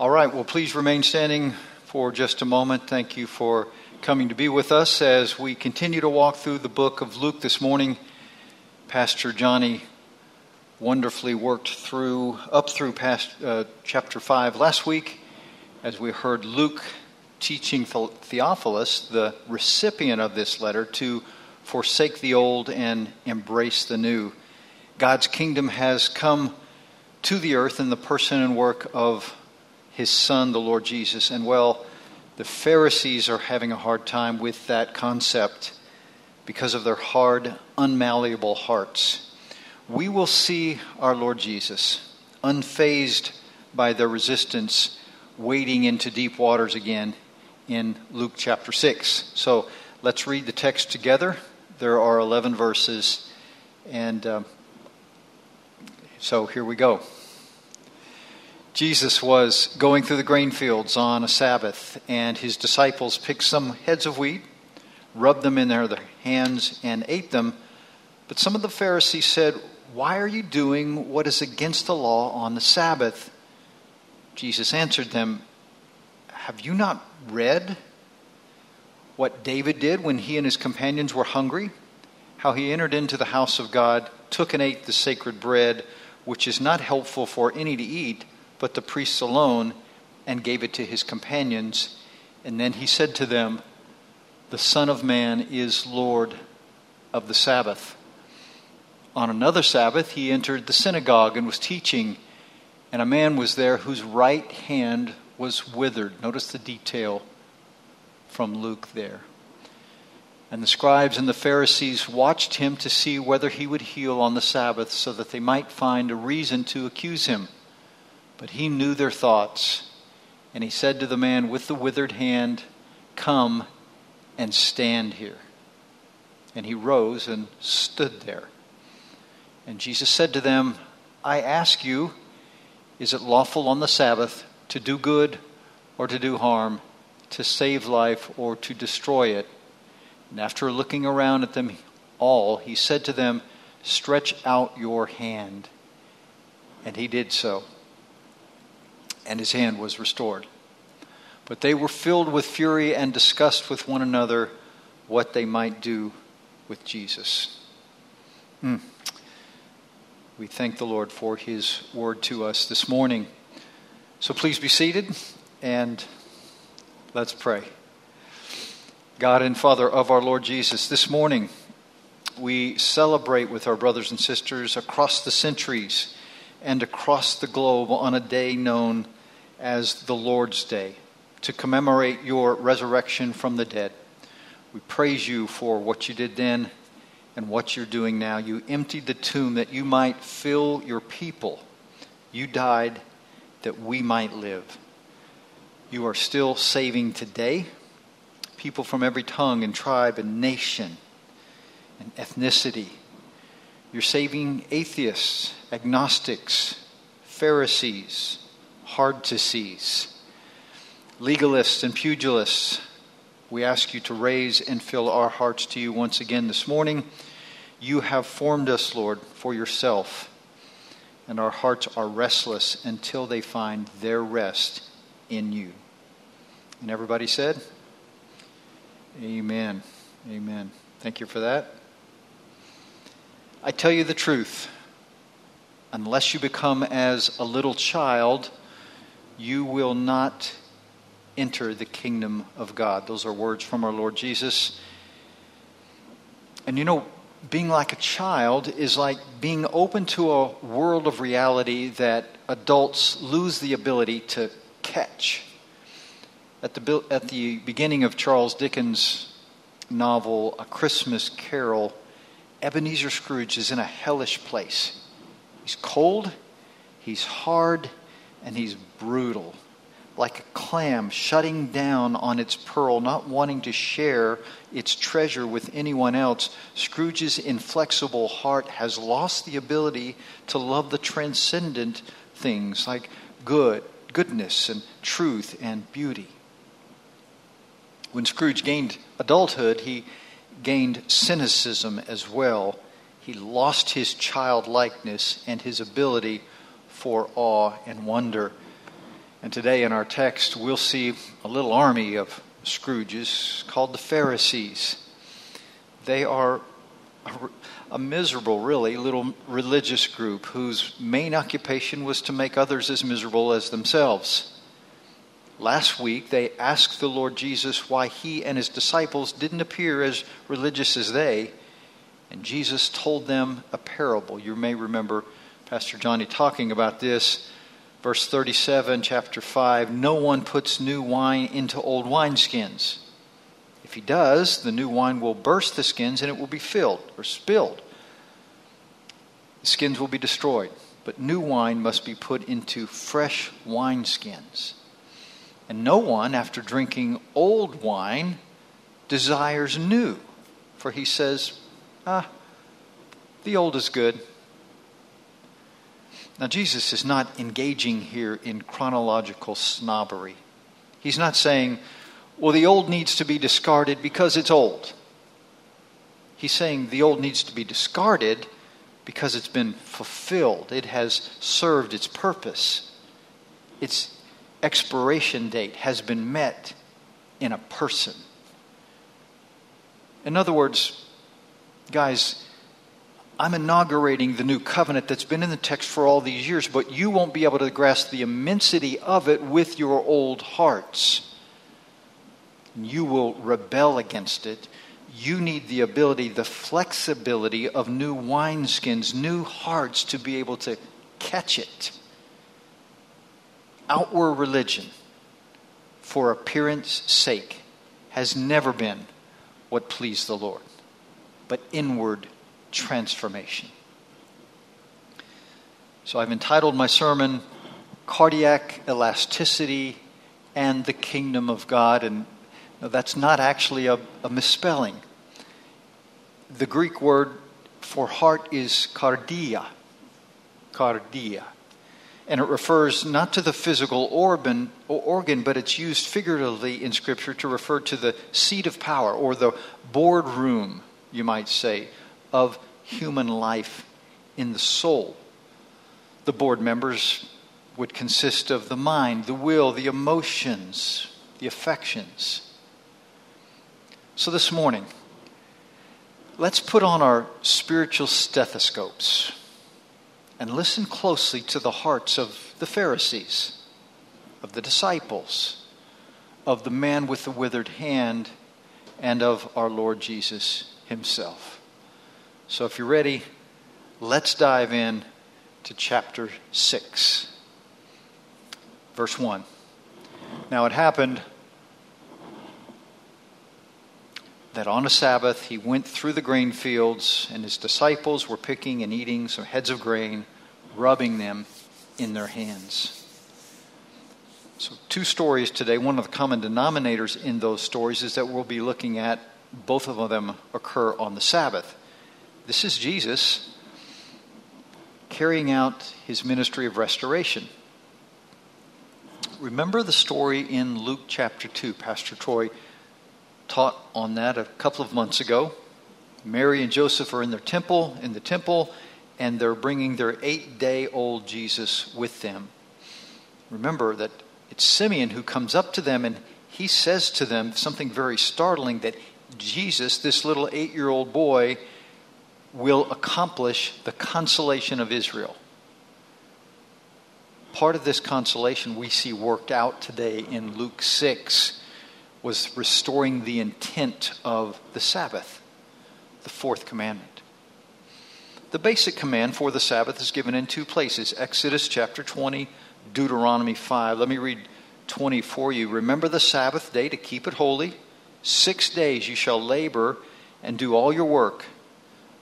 All right, well, please remain standing for just a moment. Thank you for coming to be with us as we continue to walk through the book of Luke this morning. Pastor Johnny wonderfully worked through up through past uh, chapter 5 last week as we heard Luke teaching Theophilus, the recipient of this letter, to forsake the old and embrace the new. God's kingdom has come to the earth in the person and work of his son, the Lord Jesus. And well, the Pharisees are having a hard time with that concept because of their hard, unmalleable hearts. We will see our Lord Jesus, unfazed by their resistance, wading into deep waters again in Luke chapter 6. So let's read the text together. There are 11 verses, and um, so here we go. Jesus was going through the grain fields on a Sabbath, and his disciples picked some heads of wheat, rubbed them in their hands, and ate them. But some of the Pharisees said, Why are you doing what is against the law on the Sabbath? Jesus answered them, Have you not read what David did when he and his companions were hungry? How he entered into the house of God, took and ate the sacred bread, which is not helpful for any to eat but the priests alone, and gave it to his companions. And then he said to them, The Son of Man is Lord of the Sabbath. On another Sabbath, he entered the synagogue and was teaching, and a man was there whose right hand was withered. Notice the detail from Luke there. And the scribes and the Pharisees watched him to see whether he would heal on the Sabbath so that they might find a reason to accuse him. But he knew their thoughts. And he said to the man with the withered hand, Come and stand here. And he rose and stood there. And Jesus said to them, I ask you, is it lawful on the Sabbath to do good or to do harm, to save life or to destroy it? And after looking around at them all, he said to them, Stretch out your hand. And he did so and his hand was restored. But they were filled with fury and discussed with one another what they might do with Jesus. Mm. We thank the Lord for his word to us this morning. So please be seated and let's pray. God and Father of our Lord Jesus, this morning we celebrate with our brothers and sisters across the centuries and across the globe on a day known as the Lord's Day to commemorate your resurrection from the dead. We praise you for what you did then and what you're doing now. You emptied the tomb that you might fill your people. You died that we might live. You are still saving today people from every tongue and tribe and nation and ethnicity. You're saving atheists, agnostics, Pharisees, hard to seize. Legalists and pugilists, we ask you to raise and fill our hearts to you once again this morning. You have formed us, Lord, for yourself, and our hearts are restless until they find their rest in you. And everybody said, Amen. Amen. Thank you for that. I tell you the truth. Unless you become as a little child, you will not enter the kingdom of God. Those are words from our Lord Jesus. And you know, being like a child is like being open to a world of reality that adults lose the ability to catch. At the, at the beginning of Charles Dickens' novel, A Christmas Carol, Ebenezer Scrooge is in a hellish place. He's cold, he's hard, and he's brutal, like a clam shutting down on its pearl, not wanting to share its treasure with anyone else. Scrooge's inflexible heart has lost the ability to love the transcendent things like good, goodness, and truth and beauty. When Scrooge gained adulthood, he gained cynicism as well. He lost his childlikeness and his ability for awe and wonder. And today in our text, we'll see a little army of Scrooges called the Pharisees. They are a, miserable, really, little religious group whose main occupation was to make others as miserable as themselves. Last week, they asked the Lord Jesus why he and his disciples didn't appear as religious as they, and Jesus told them a parable. You may remember Pastor Johnny talking about this. Verse 37, chapter 5 No one puts new wine into old wineskins. If he does, the new wine will burst the skins and it will be filled or spilled. The skins will be destroyed, but new wine must be put into fresh wineskins. And no one, after drinking old wine, desires new, for he says, Ah, the old is good. Now, Jesus is not engaging here in chronological snobbery. He's not saying, well, the old needs to be discarded because it's old. He's saying the old needs to be discarded because it's been fulfilled, it has served its purpose. Its expiration date has been met in a person. In other words, guys, I'm inaugurating the new covenant that's been in the text for all these years, but you won't be able to grasp the immensity of it with your old hearts. You will rebel against it. You need the ability, the flexibility of new wineskins, new hearts to be able to catch it. Outward religion, for appearance sake, has never been what pleased the Lord, but inward transformation. So I've entitled my sermon Kardiac Elasticity and the Kingdom of God, and that's not actually a, a misspelling. The Greek word for heart is cardia. Cardia. And it refers not to the physical organ, organ, but it's used figuratively in Scripture to refer to the seat of power or the boardroom, you might say, of human life in the soul. The board members would consist of the mind, the will, the emotions, the affections. So this morning, let's put on our spiritual stethoscopes and listen closely to the hearts of the Pharisees, of the disciples, of the man with the withered hand, and of our Lord Jesus himself. So if you're ready, let's dive in to chapter 6, verse 1. Now it happened that on a Sabbath he went through the grain fields, and his disciples were picking and eating some heads of grain, rubbing them in their hands. So, two stories today. One of the common denominators in those stories is that we'll be looking at both of them occur on the Sabbath. This is Jesus carrying out his ministry of restoration. Remember the story in Luke chapter 2. Pastor Troy taught on that a couple of months ago. Mary and Joseph are in their temple, in the temple, and they're bringing their eight day old Jesus with them. Remember that it's Simeon who comes up to them and he says to them something very startling that Jesus, this little eight year old boy, will accomplish the consolation of Israel. Part of this consolation we see worked out today in Luke 6 was restoring the intent of the Sabbath, the fourth commandment. The basic command for the Sabbath is given in two places Exodus chapter 20, Deuteronomy 5. Let me read 20 for you. Remember the Sabbath day to keep it holy. Six days you shall labor and do all your work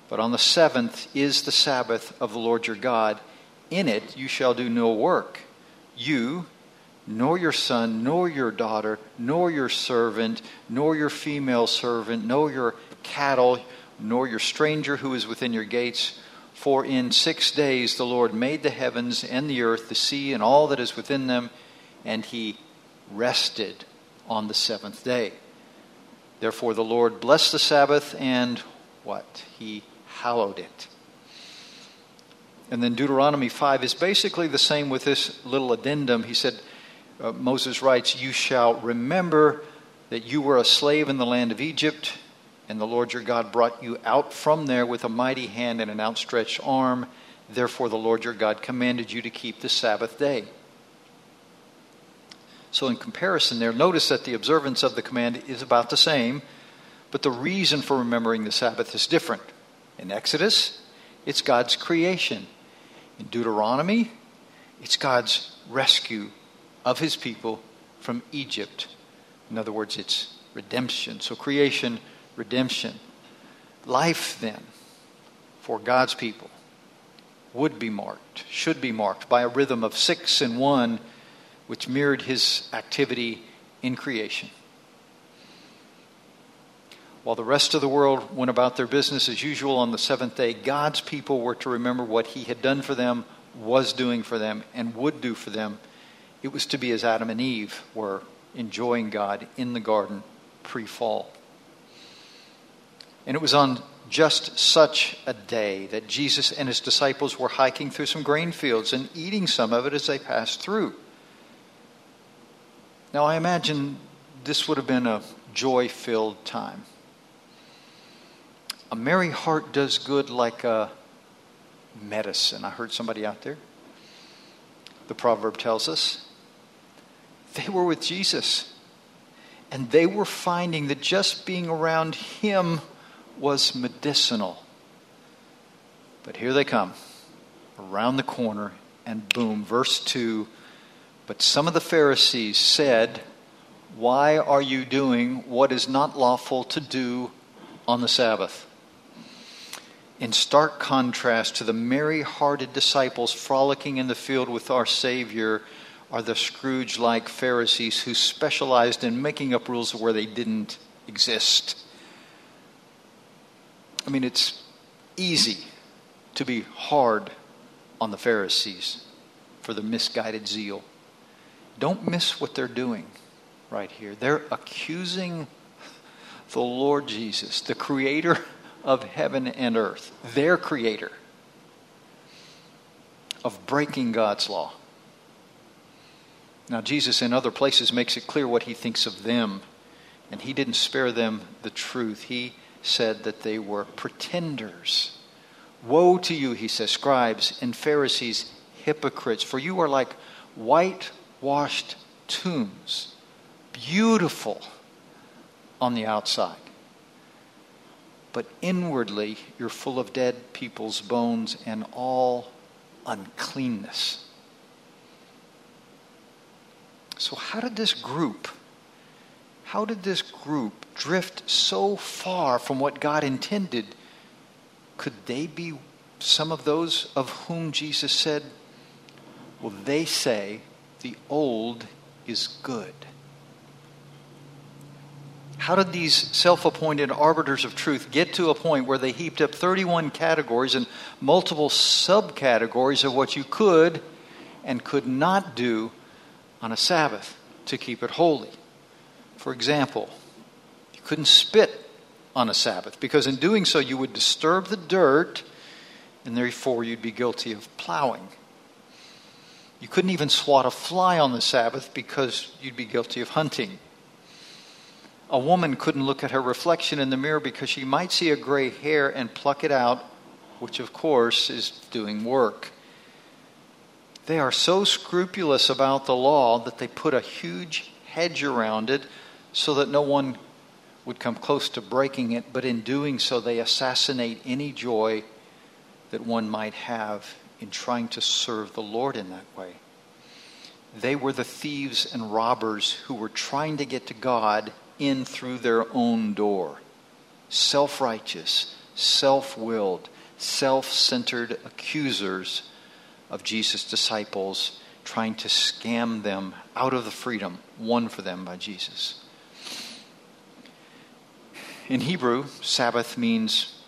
but on the seventh is the Sabbath of the Lord your God. In it you shall do no work, you, nor your son, nor your daughter, nor your servant, nor your female servant, nor your cattle, nor your stranger who is within your gates. For in six days the Lord made the heavens and the earth, the sea, and all that is within them, and he rested on the seventh day. Therefore the Lord blessed the Sabbath and what? He hallowed it. And then Deuteronomy 5 is basically the same with this little addendum. He said, uh, Moses writes, You shall remember that you were a slave in the land of Egypt, and the Lord your God brought you out from there with a mighty hand and an outstretched arm. Therefore, the Lord your God commanded you to keep the Sabbath day. So, in comparison, there, notice that the observance of the command is about the same, but the reason for remembering the Sabbath is different. In Exodus, it's God's creation. In Deuteronomy, it's God's rescue of his people from Egypt. In other words, it's redemption. So, creation, redemption. Life, then, for God's people would be marked, should be marked by a rhythm of six and one, which mirrored his activity in creation. While the rest of the world went about their business as usual on the seventh day, God's people were to remember what he had done for them, was doing for them, and would do for them. It was to be as Adam and Eve were enjoying God in the garden pre fall. And it was on just such a day that Jesus and his disciples were hiking through some grain fields and eating some of it as they passed through. Now, I imagine this would have been a joy filled time. A merry heart does good like a medicine. I heard somebody out there. The proverb tells us they were with Jesus, and they were finding that just being around him was medicinal. But here they come, around the corner, and boom, verse 2. But some of the Pharisees said, Why are you doing what is not lawful to do on the Sabbath? In stark contrast to the merry hearted disciples frolicking in the field with our Savior, are the Scrooge like Pharisees who specialized in making up rules where they didn't exist. I mean, it's easy to be hard on the Pharisees for the misguided zeal. Don't miss what they're doing right here. They're accusing the Lord Jesus, the creator of heaven and earth, their creator, of breaking God's law. Now, Jesus in other places makes it clear what he thinks of them, and he didn't spare them the truth. He said that they were pretenders. Woe to you, he says, scribes and Pharisees, hypocrites, for you are like whitewashed tombs, beautiful on the outside. But inwardly, you're full of dead people's bones and all uncleanness. So, how did this group how did this group drift so far from what God intended? Could they be some of those of whom Jesus said, Well, they say the old is good? How did these self appointed arbiters of truth get to a point where they heaped up 31 categories and multiple subcategories of what you could and could not do on a Sabbath to keep it holy? For example, you couldn't spit on a Sabbath because in doing so you would disturb the dirt and therefore you'd be guilty of plowing. You couldn't even swat a fly on the Sabbath because you'd be guilty of hunting. A woman couldn't look at her reflection in the mirror because she might see a gray hair and pluck it out, which of course is doing work. They are so scrupulous about the law that they put a huge hedge around it so that no one would come close to breaking it, but in doing so, they assassinate any joy that one might have in trying to serve the Lord in that way. They were the thieves and robbers who were trying to get to God in through their own door. Self righteous, self willed, self centered accusers of Jesus' disciples, trying to scam them out of the freedom won for them by Jesus. In Hebrew, Sabbath means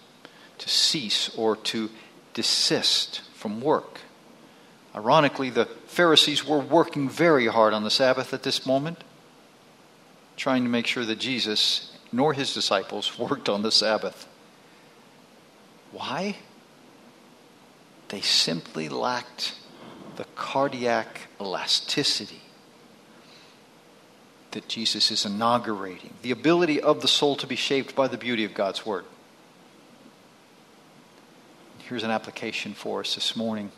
to cease or to desist from work. Ironically, the Pharisees were working very hard on the Sabbath at this moment, trying to make sure that Jesus nor his disciples worked on the Sabbath. Why? They simply lacked the cardiac elasticity that Jesus is inaugurating the ability of the soul to be shaped by the beauty of God's Word. Here's an application for us this morning.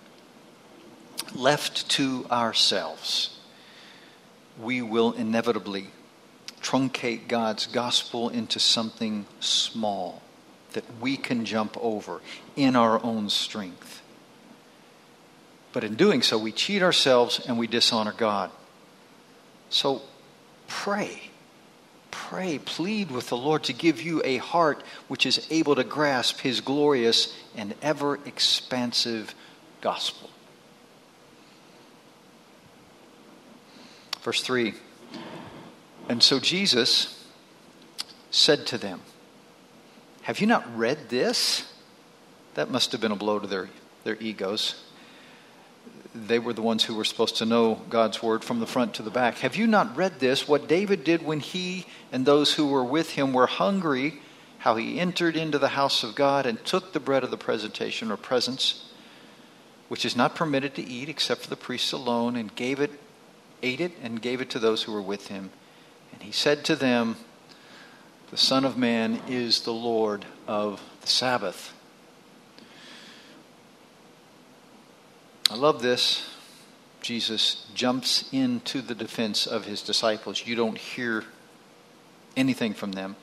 Left to ourselves, we will inevitably truncate God's gospel into something small that we can jump over in our own strength. But in doing so, we cheat ourselves and we dishonor God. So pray. Pray, plead with the Lord to give you a heart which is able to grasp his glorious and ever expansive gospel. Verse 3 And so Jesus said to them, Have you not read this? That must have been a blow to their, their egos they were the ones who were supposed to know God's word from the front to the back. Have you not read this? What David did when he and those who were with him were hungry, how he entered into the house of God and took the bread of the presentation or presence, which is not permitted to eat except for the priests alone, and gave it, ate it, and gave it to those who were with him. And he said to them, The Son of Man is the Lord of the Sabbath. I love this. Jesus jumps into the defense of his disciples. You don't hear anything from them.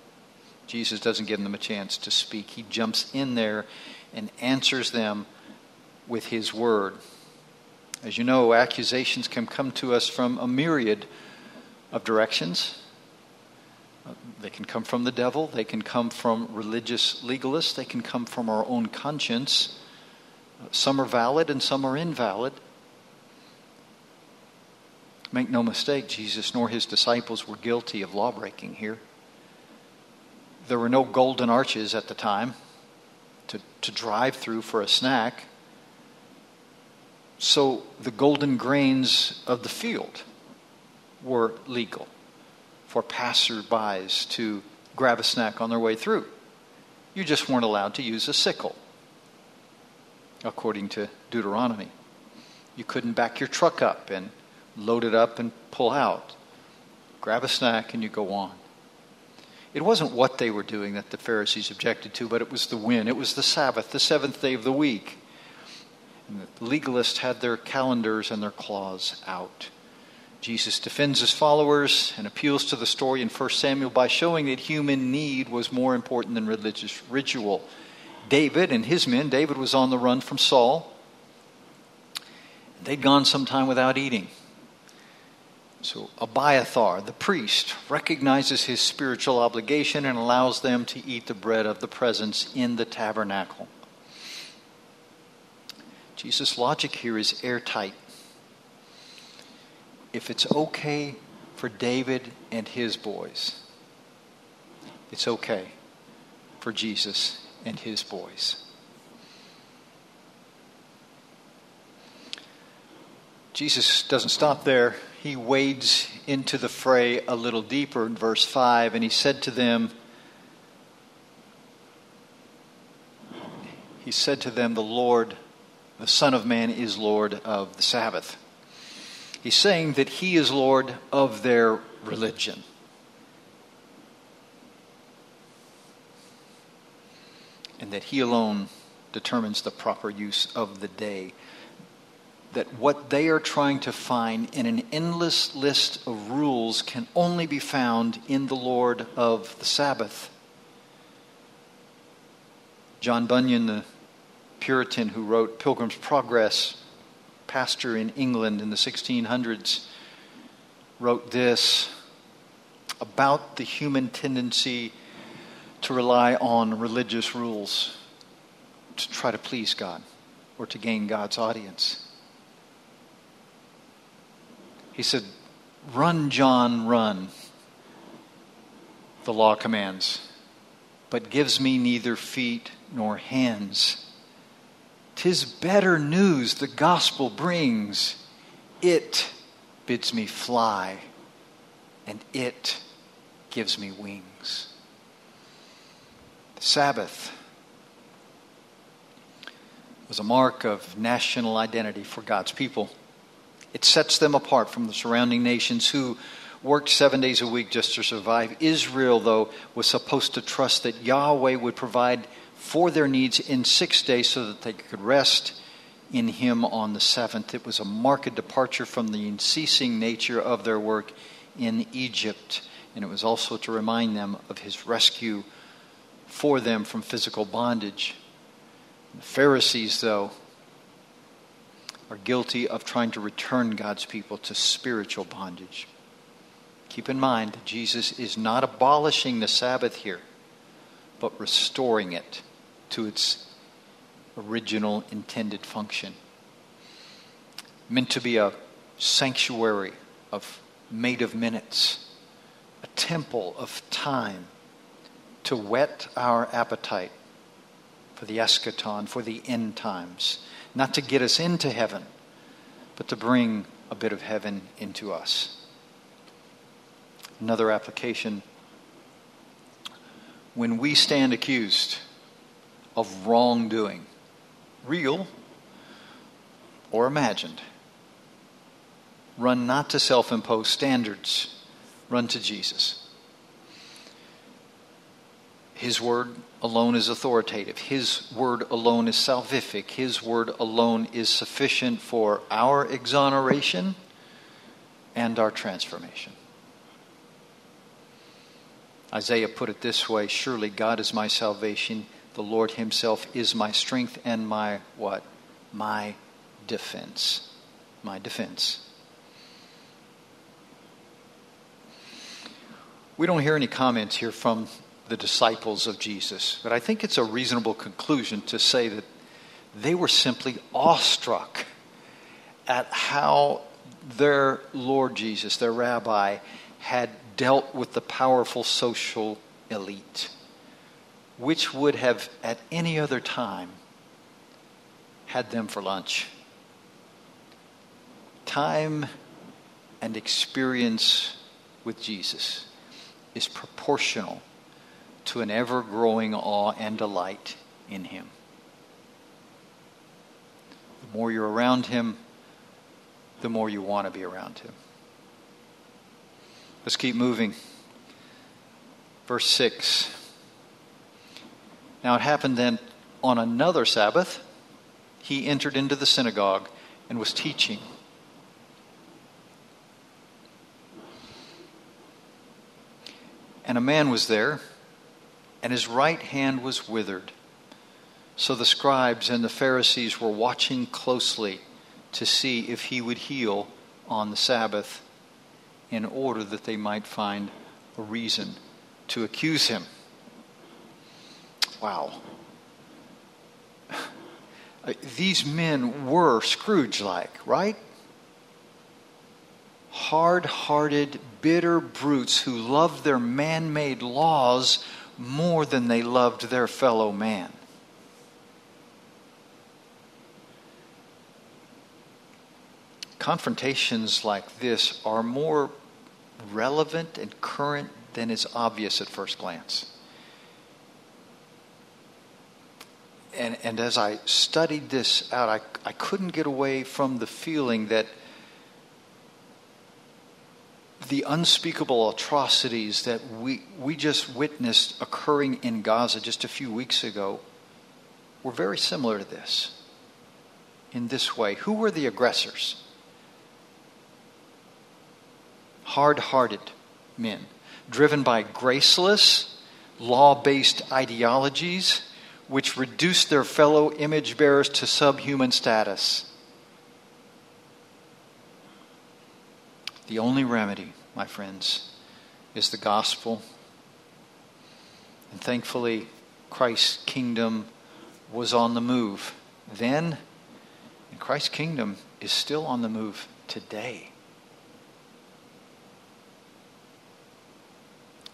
Jesus doesn't give them a chance to speak. He jumps in there and answers them with his word. As you know, accusations can come to us from a myriad of directions. Uh, they can come from the devil, they can come from religious legalists, they can come from our own conscience. Uh, some are valid and some are invalid. Make no mistake, Jesus nor his disciples were guilty of lawbreaking here. There were no golden arches at the time to, to drive through for a snack. So the golden grains of the field were legal for passerbys to grab a snack on their way through. You just weren't allowed to use a sickle according to Deuteronomy. You couldn't back your truck up and load it up and pull out. Grab a snack and you go on. It wasn't what they were doing that the Pharisees objected to, but it was the when. It was the Sabbath, the seventh day of the week. And the legalists had their calendars and their claws out. Jesus defends his followers and appeals to the story in 1 Samuel by showing that human need was more important than religious ritual. David and his men, David was on the run from Saul. They'd gone some time without eating. So Abiathar, the priest, recognizes his spiritual obligation and allows them to eat the bread of the presence in the tabernacle. Jesus' logic here is airtight. If it's okay for David and his boys, it's okay for Jesus and his boys. Jesus doesn't stop there. He wades into the fray a little deeper in verse 5, and he said to them, He said to them, The Lord, the Son of Man, is Lord of the Sabbath. He's saying that he is Lord of their religion. and that He alone determines the proper use of the day. That what they are trying to find in an endless list of rules can only be found in the Lord of the Sabbath. John Bunyan, the Puritan who wrote Pilgrim's Progress, pastor in England in the 1600s, wrote this about the human tendency to rely on religious rules to try to please God or to gain God's audience. He said, Run, John, run. The law commands, but gives me neither feet nor hands. Tis better news the gospel brings. It bids me fly, and it gives me wings. The Sabbath was a mark of national identity for God's people. It sets them apart from the surrounding nations who worked seven days a week just to survive. Israel, though, was supposed to trust that Yahweh would provide for their needs in six days so that they could rest in Him on the seventh. It was a marked departure from the unceasing nature of their work in Egypt. And it was also to remind them of His rescue for them from physical bondage. The Pharisees, though, are guilty of trying to return God's people to spiritual bondage. Keep in mind that Jesus is not abolishing the Sabbath here, but restoring it to its original intended function. Meant to be a sanctuary of made of minutes, a temple of time to whet our appetite for the eschaton, for the end times not to get us into heaven, but to bring a bit of heaven into us. Another application when we stand accused of wrongdoing, real or imagined, run not to self imposed standards, run to Jesus. His word alone is authoritative. His word alone is salvific. His word alone is sufficient for our exoneration and our transformation. Isaiah put it this way Surely God is my salvation. The Lord Himself is my strength and my what? My defense. My defense. We don't hear any comments here from the disciples of Jesus. But I think it's a reasonable conclusion to say that they were simply awestruck at how their Lord Jesus, their rabbi, had dealt with the powerful social elite, which would have at any other time had them for lunch. Time and experience with Jesus is proportional to an ever growing awe and delight in Him. The more you're around Him, the more you want to be around Him. Let's keep moving. Verse 6. Now it happened then on another Sabbath, he entered into the synagogue and was teaching. And a man was there and his right hand was withered. So the scribes and the Pharisees were watching closely to see if he would heal on the Sabbath in order that they might find a reason to accuse him. Wow. Uh, these men were Scrooge like, right? Hard hearted, bitter brutes who loved their man made laws more than they loved their fellow man. Confrontations like this are more relevant and current than is obvious at first glance. And, and as I studied this out, I, I couldn't get away from the feeling that the unspeakable atrocities that we, we just witnessed occurring in Gaza just a few weeks ago were very similar to this in this way. Who were the aggressors? Hard hearted men, driven by graceless, law based ideologies which reduced their fellow image bearers to subhuman status. The only remedy, my friends, is the gospel. And thankfully, Christ's kingdom was on the move then, and Christ's kingdom is still on the move today.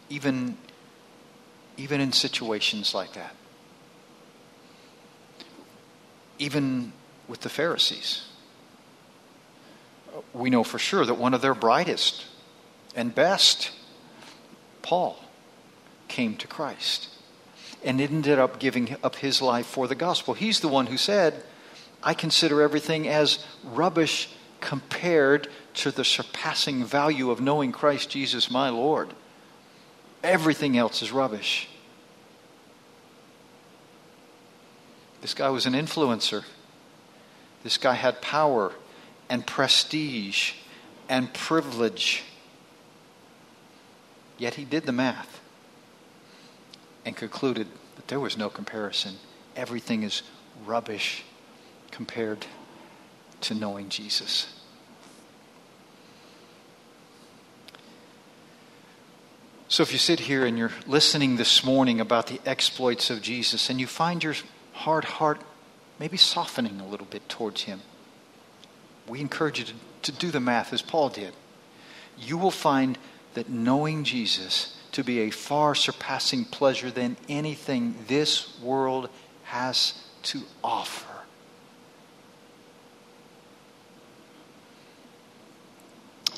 Even, even in situations like that. Even with the Pharisees we know for sure that one of their brightest and best, Paul, came to Christ and ended up giving up his life for the gospel. He's the one who said, I consider everything as rubbish compared to the surpassing value of knowing Christ Jesus, my Lord. Everything else is rubbish. This guy was an influencer. This guy had power and prestige and privilege. Yet he did the math and concluded that there was no comparison. Everything is rubbish compared to knowing Jesus. So, if you sit here and you're listening this morning about the exploits of Jesus and you find your hard heart maybe softening a little bit towards Him, we encourage you to, to do the math as Paul did. You will find that knowing Jesus to be a far surpassing pleasure than anything this world has to offer.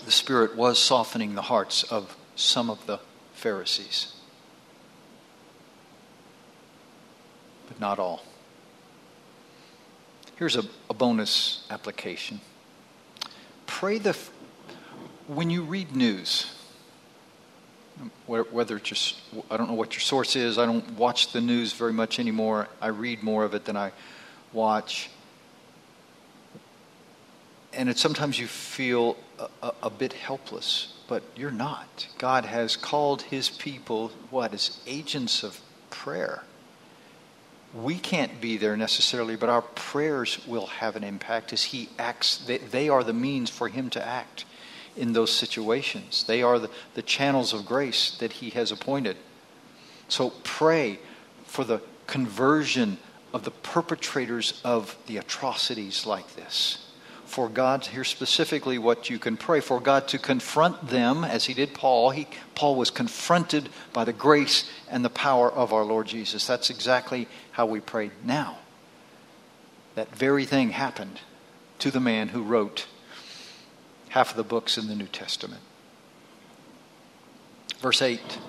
The Spirit was softening the hearts of some of the Pharisees, but not all. Here's a, a bonus application. Pray the, when you read news, whether it's just, I don't know what your source is. I don't watch the news very much anymore. I read more of it than I watch. And it, sometimes you feel a, a, a bit helpless, but you're not. God has called his people, what, as agents of prayer. We can't be there necessarily, but our prayers will have an impact as he acts. They, they are the means for him to act in those situations. They are the, the channels of grace that He has appointed. So pray for the conversion of the perpetrators of the atrocities like this. For God, here specifically what you can pray, for God to confront them as He did Paul. He, Paul was confronted by the grace and the power of our Lord Jesus. That's exactly how we pray now. That very thing happened to the man who wrote half of the books in the New Testament. Verse 8.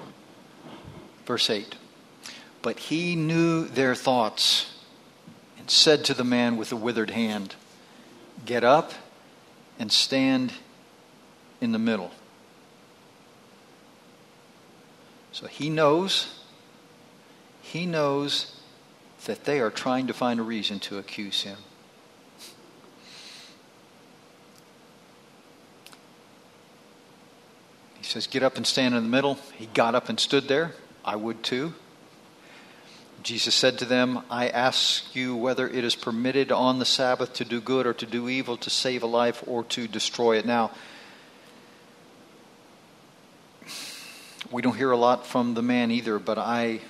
Verse 8. But he knew their thoughts and said to the man with the withered hand, Get up and stand in the middle. So he knows, he knows that they are trying to find a reason to accuse him. He says, Get up and stand in the middle. He got up and stood there. I would too. Jesus said to them, I ask you whether it is permitted on the Sabbath to do good or to do evil, to save a life or to destroy it. Now, we don't hear a lot from the man either, but I,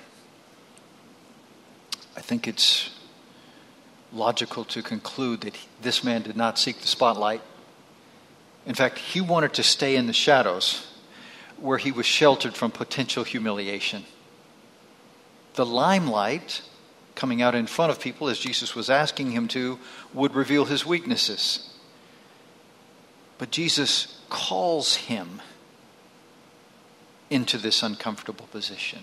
I think it's logical to conclude that this man did not seek the spotlight. In fact, he wanted to stay in the shadows where he was sheltered from potential humiliation. The limelight coming out in front of people, as Jesus was asking him to, would reveal his weaknesses. But Jesus calls him into this uncomfortable position.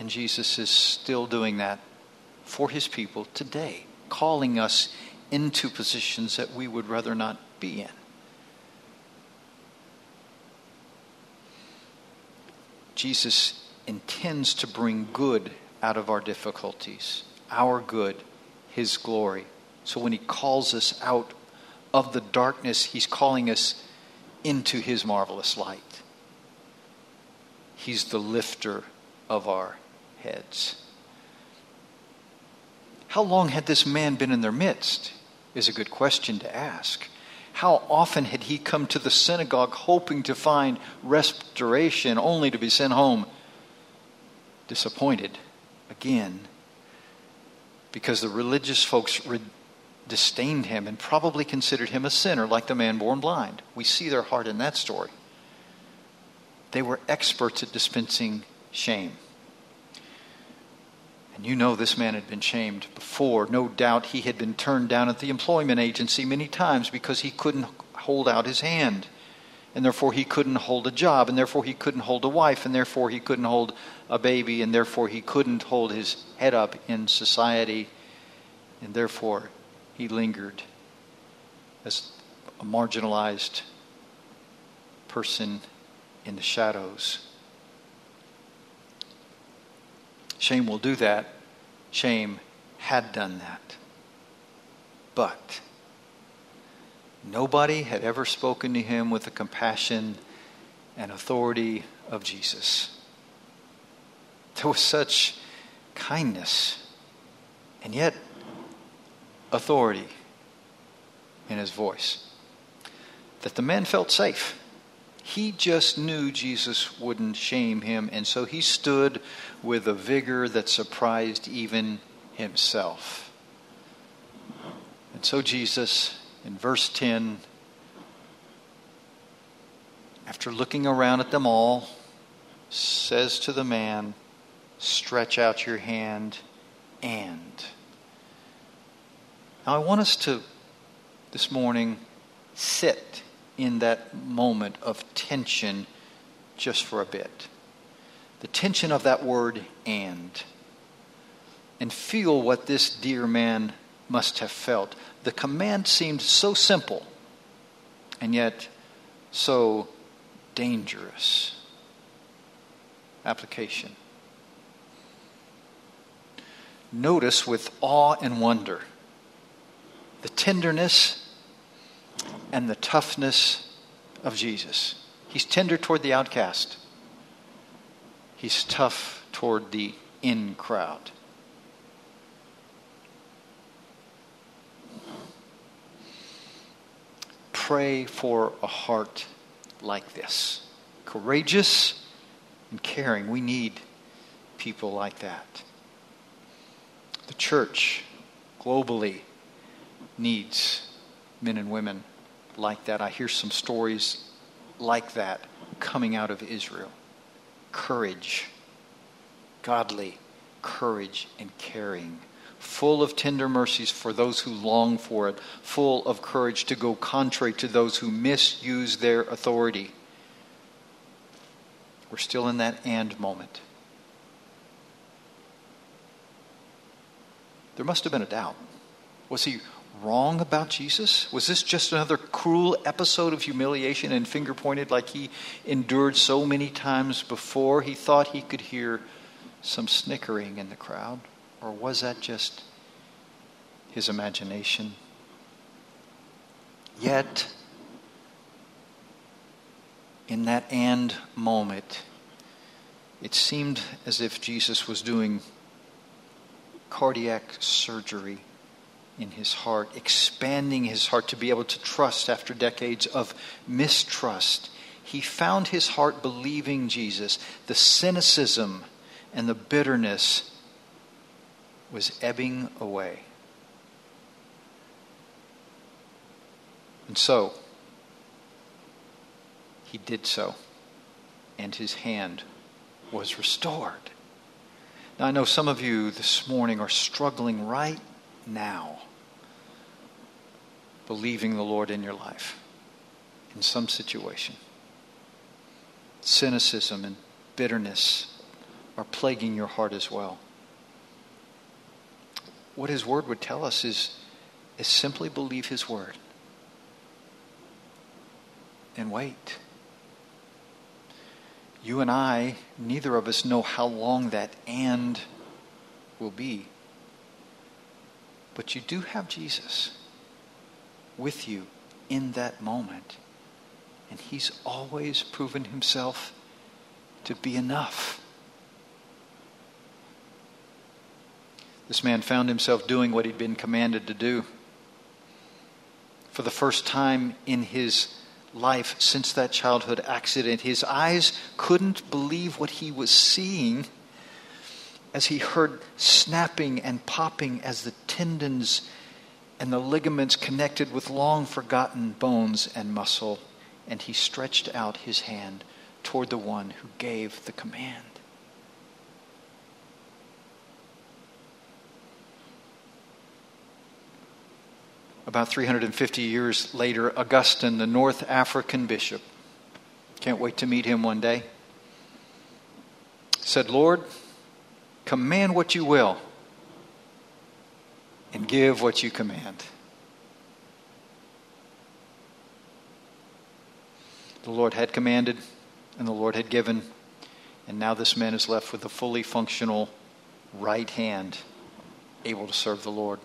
And Jesus is still doing that for his people today, calling us into positions that we would rather not be in. Jesus intends to bring good out of our difficulties, our good, His glory. So when He calls us out of the darkness, He's calling us into His marvelous light. He's the lifter of our heads. How long had this man been in their midst? Is a good question to ask. How often had he come to the synagogue hoping to find restoration only to be sent home disappointed again because the religious folks re- disdained him and probably considered him a sinner like the man born blind. We see their heart in that story. They were experts at dispensing shame. And you know this man had been shamed before. No doubt he had been turned down at the employment agency many times because he couldn't hold out his hand. And therefore he couldn't hold a job, and therefore he couldn't hold a wife, and therefore he couldn't hold a baby, and therefore he couldn't hold his head up in society, and therefore he lingered as a marginalized person in the shadows. Shame will do that. Shame had done that. But nobody had ever spoken to him with the compassion and authority of Jesus. There was such kindness and yet authority in his voice that the man felt safe. He just knew Jesus wouldn't shame him, and so he stood with a vigor that surprised even himself. And so Jesus, in verse 10, after looking around at them all, says to the man, Stretch out your hand and. Now, I want us to, this morning, sit in that moment of tension just for a bit. The tension of that word and. And feel what this dear man must have felt. The command seemed so simple and yet so dangerous. Application. Notice with awe and wonder the tenderness and the toughness of Jesus. He's tender toward the outcast, he's tough toward the in crowd. Pray for a heart like this courageous and caring. We need people like that. The church globally needs men and women like that. I hear some stories like that coming out of Israel. Courage, godly courage and caring, full of tender mercies for those who long for it, full of courage to go contrary to those who misuse their authority. We're still in that and moment. There must have been a doubt. Was he wrong about Jesus? Was this just another cruel episode of humiliation and finger pointed like he endured so many times before? He thought he could hear some snickering in the crowd. Or was that just his imagination? Yet, in that and moment, it seemed as if Jesus was doing cardiac surgery in his heart, expanding his heart to be able to trust after decades of mistrust. He found his heart believing Jesus. The cynicism and the bitterness was ebbing away. And so, he did so, and his hand was restored. Now, I know some of you this morning are struggling right now believing the Lord in your life in some situation. Cynicism and bitterness are plaguing your heart as well. What His Word would tell us is, is simply believe His Word and wait. You and I, neither of us know how long that and will be. But you do have Jesus with you in that moment. And he's always proven himself to be enough. This man found himself doing what he'd been commanded to do. For the first time in his life since that childhood accident, his eyes couldn't believe what he was seeing as he heard snapping and popping as the tendons and the ligaments connected with long forgotten bones and muscle, and he stretched out his hand toward the one who gave the command. About 350 years later, Augustine, the North African bishop, can't wait to meet him one day, said, Lord, command what you will and give what you command. The Lord had commanded, and the Lord had given, and now this man is left with a fully functional right hand, able to serve the Lord.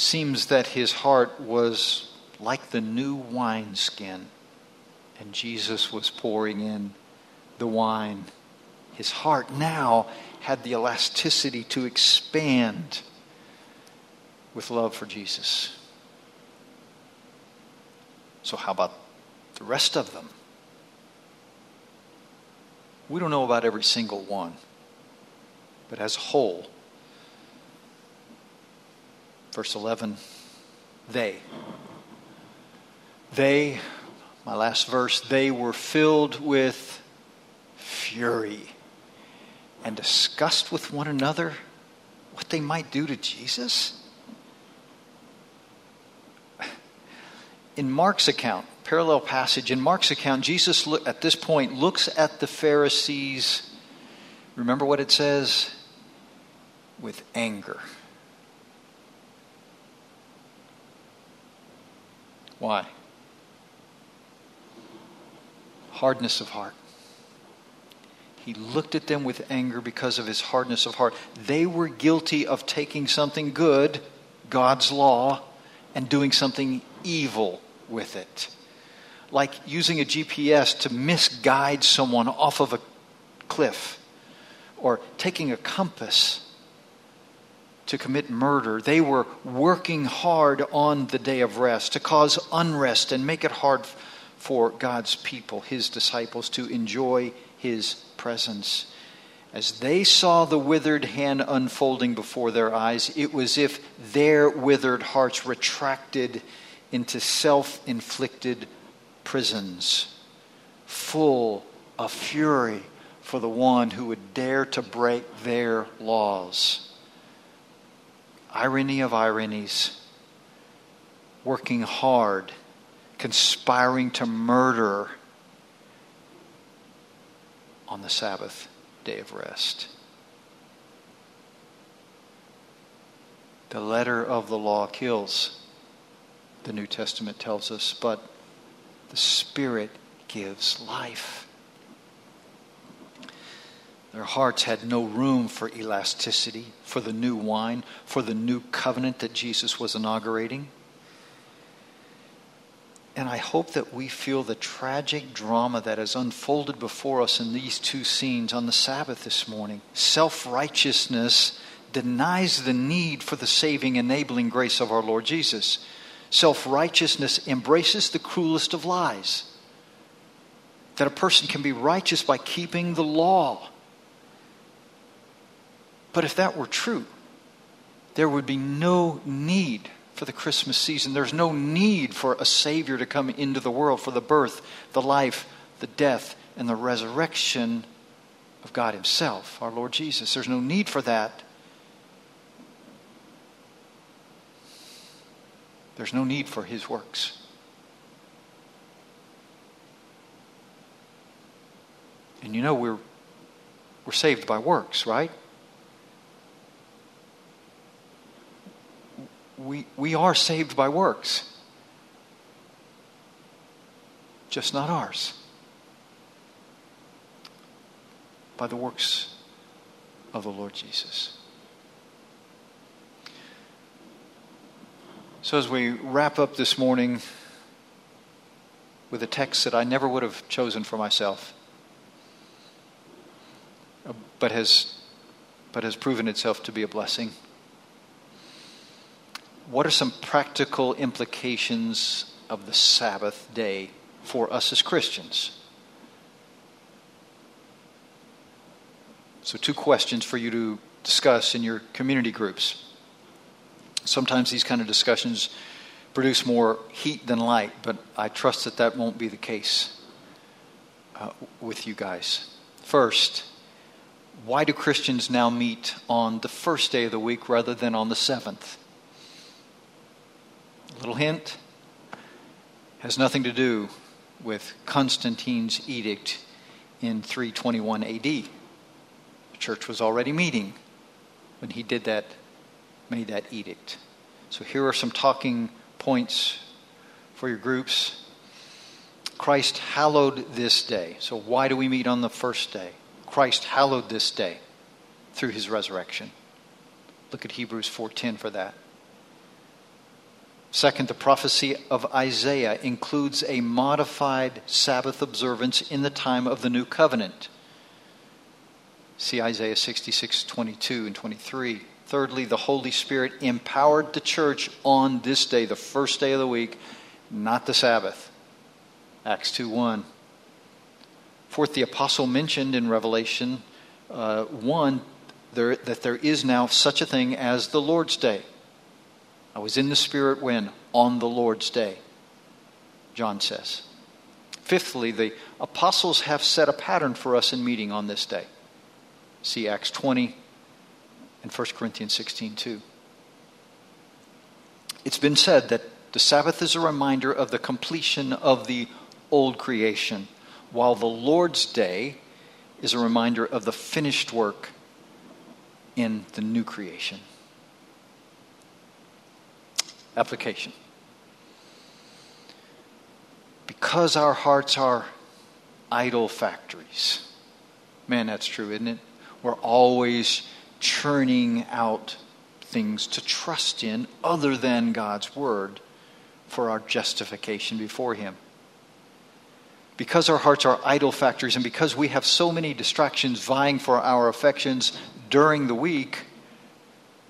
Seems that his heart was like the new wineskin, and Jesus was pouring in the wine. His heart now had the elasticity to expand with love for Jesus. So, how about the rest of them? We don't know about every single one, but as a whole, verse 11, they. They, my last verse, they were filled with fury and discussed with one another what they might do to Jesus. In Mark's account, parallel passage, in Mark's account, Jesus at this point looks at the Pharisees. Remember what it says? With anger. Why? Hardness of heart. He looked at them with anger because of his hardness of heart. They were guilty of taking something good, God's law, and doing something evil with it. Like using a GPS to misguide someone off of a cliff, or taking a compass to commit murder. They were working hard on the day of rest to cause unrest and make it hard for God's people, his disciples, to enjoy his presence. As they saw the withered hand unfolding before their eyes, it was if their withered hearts retracted into self inflicted prisons, full of fury for the one who would dare to break their laws. Irony of ironies, working hard, conspiring to murder on the Sabbath day of rest. The letter of the law kills, the New Testament tells us, but the Spirit gives life. Their hearts had no room for elasticity, for the new wine, for the new covenant that Jesus was inaugurating. And I hope that we feel the tragic drama that has unfolded before us in these two scenes on the Sabbath this morning. Self righteousness denies the need for the saving, enabling grace of our Lord Jesus. Self righteousness embraces the cruelest of lies that a person can be righteous by keeping the law. But if that were true, there would be no need for the Christmas season. There's no need for a Savior to come into the world for the birth, the life, the death, and the resurrection of God Himself, our Lord Jesus. There's no need for that. There's no need for His works. And you know, we're, we're saved by works, right? We, we are saved by works, just not ours. By the works of the Lord Jesus. So, as we wrap up this morning with a text that I never would have chosen for myself, uh, but has, but has proven itself to be a blessing what are some practical implications of the Sabbath day for us as Christians? So, two questions for you to discuss in your community groups. Sometimes these kind of discussions produce more heat than light, but I trust that that won't be the case uh, with you guys. First, why do Christians now meet on the first day of the week rather than on the seventh? Little hint has nothing to do with Constantine's edict in 321 AD. The church was already meeting when he did that, made that edict. So here are some talking points for your groups. Christ hallowed this day. So, why do we meet on the first day? Christ hallowed this day through his resurrection. Look at Hebrews 4:10 for that. Second, the prophecy of Isaiah includes a modified Sabbath observance in the time of the new covenant. See Isaiah 66, 22 and 23. Thirdly, the Holy Spirit empowered the church on this day, the first day of the week, not the Sabbath. Acts 2 1. Fourth, the apostle mentioned in Revelation uh, 1 there, that there is now such a thing as the Lord's Day. I was in the Spirit when? On the Lord's Day, John says. Fifthly, the apostles have set a pattern for us in meeting on this day. See Acts 20 and 1 Corinthians 16 too. It's been said that the Sabbath is a reminder of the completion of the old creation, while the Lord's Day is a reminder of the finished work in the new creation. Application. Because our hearts are idol factories. Man, that's true, isn't it? We're always churning out things to trust in other than God's Word for our justification before Him. Because our hearts are idol factories and because we have so many distractions vying for our affections during the week,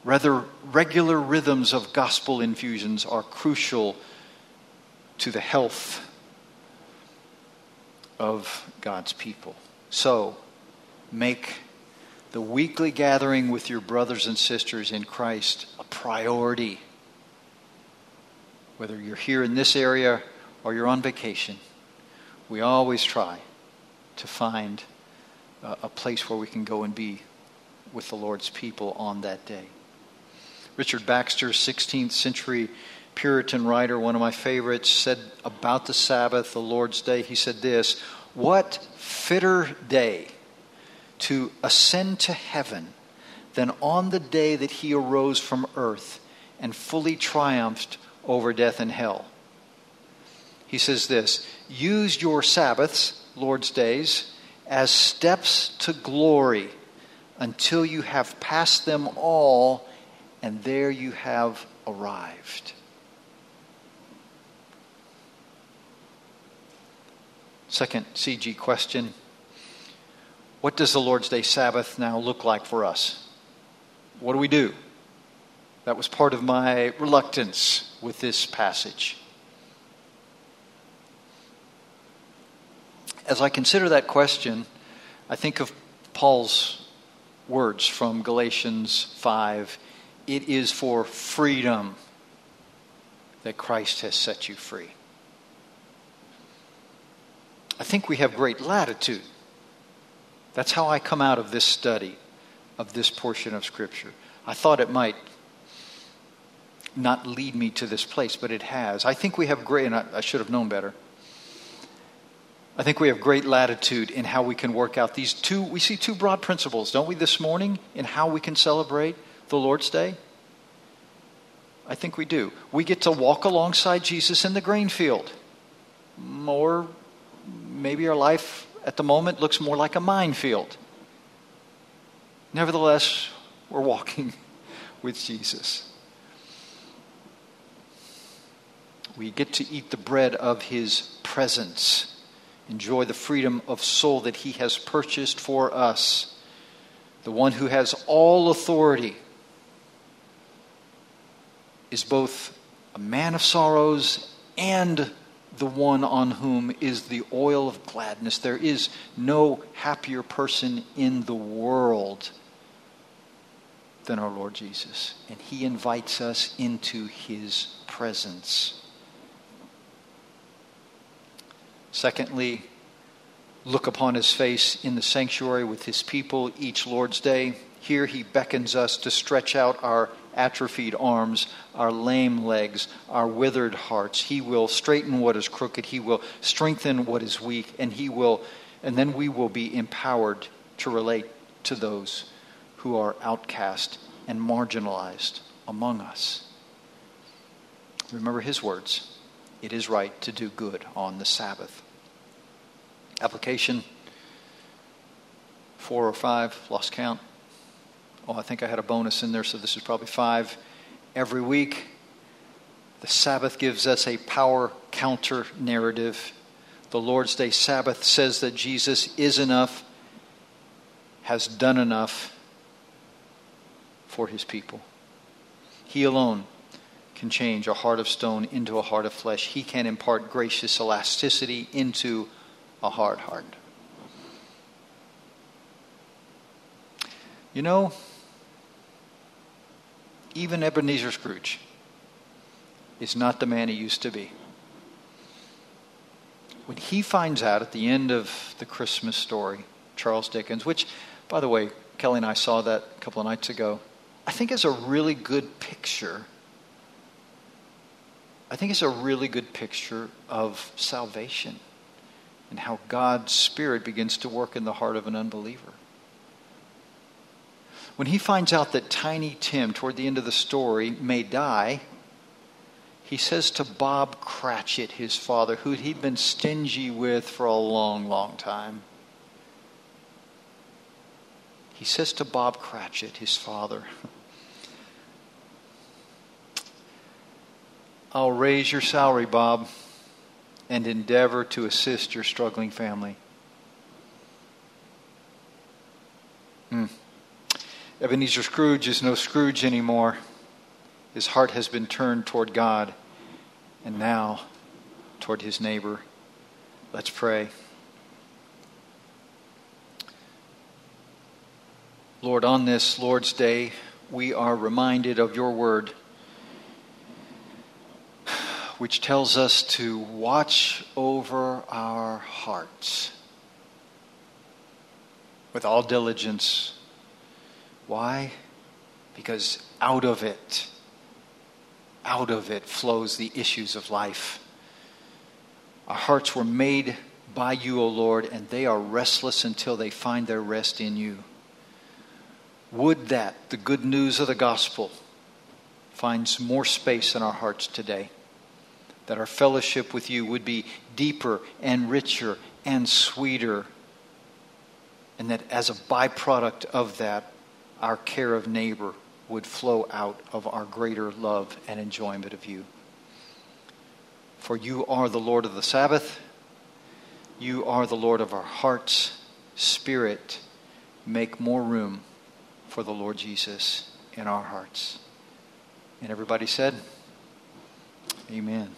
Rather, regular rhythms of gospel infusions are crucial to the health of God's people. So, make the weekly gathering with your brothers and sisters in Christ a priority. Whether you're here in this area or you're on vacation, we always try to find a place where we can go and be with the Lord's people on that day. Richard Baxter, 16th century Puritan writer, one of my favorites, said about the Sabbath, the Lord's Day, he said this What fitter day to ascend to heaven than on the day that he arose from earth and fully triumphed over death and hell? He says this Use your Sabbaths, Lord's days, as steps to glory until you have passed them all and there you have arrived. Second CG question What does the Lord's Day Sabbath now look like for us? What do we do? That was part of my reluctance with this passage. As I consider that question, I think of Paul's words from Galatians 5 it is for freedom that Christ has set you free. I think we have great latitude. That's how I come out of this study of this portion of Scripture. I thought it might not lead me to this place, but it has. I think we have great, and I, I should have known better. I think we have great latitude in how we can work out these two. We see two broad principles, don't we, this morning, in how we can celebrate the Lord's Day? I think we do. We get to walk alongside Jesus in the grain field. Or maybe our life at the moment looks more like a minefield. Nevertheless, we're walking with Jesus. We get to eat the bread of his presence, enjoy the freedom of soul that he has purchased for us. The one who has all authority is both a man of sorrows and the one on whom is the oil of gladness. There is no happier person in the world than our Lord Jesus. And he invites us into his presence. Secondly, look upon his face in the sanctuary with his people each Lord's day. Here he beckons us to stretch out our atrophied arms, our lame legs, our withered hearts. He will straighten what is crooked. He will strengthen what is weak. And he will, and then we will be empowered to relate to those who are outcast and marginalized among us. Remember his words it is right to do good on the Sabbath. Application four or five, lost count. Oh, I think I had a bonus in there, so this is probably five. Every week, the Sabbath gives us a power counter narrative. The Lord's Day Sabbath says that Jesus is enough, has done enough for his people. He alone can change a heart of stone into a heart of flesh. He can impart gracious elasticity into a hard heart. You know, even Ebenezer Scrooge is not the man he used to be. When he finds out at the end of the Christmas story, Charles Dickens, which, by the way, Kelly and I saw that a couple of nights ago, I think is a really good picture. I think it's a really good picture of salvation and how God's Spirit begins to work in the heart of an unbeliever. When he finds out that Tiny Tim, toward the end of the story, may die, he says to Bob Cratchit, his father, who he'd been stingy with for a long, long time, he says to Bob Cratchit, his father, I'll raise your salary, Bob, and endeavor to assist your struggling family. Ebenezer Scrooge is no Scrooge anymore. His heart has been turned toward God and now toward his neighbor. Let's pray. Lord, on this Lord's Day, we are reminded of your word, which tells us to watch over our hearts with all diligence why? Because out of it, out of it flows the issues of life. Our hearts were made by you, O Lord, and they are restless until they find their rest in you. Would that the good news of the gospel finds more space in our hearts today, that our fellowship with you would be deeper and richer and sweeter, and that as a byproduct of that, our care of neighbor would flow out of our greater love and enjoyment of you. For you are the Lord of the Sabbath. You are the Lord of our hearts. Spirit, make more room for the Lord Jesus in our hearts. And everybody said, Amen.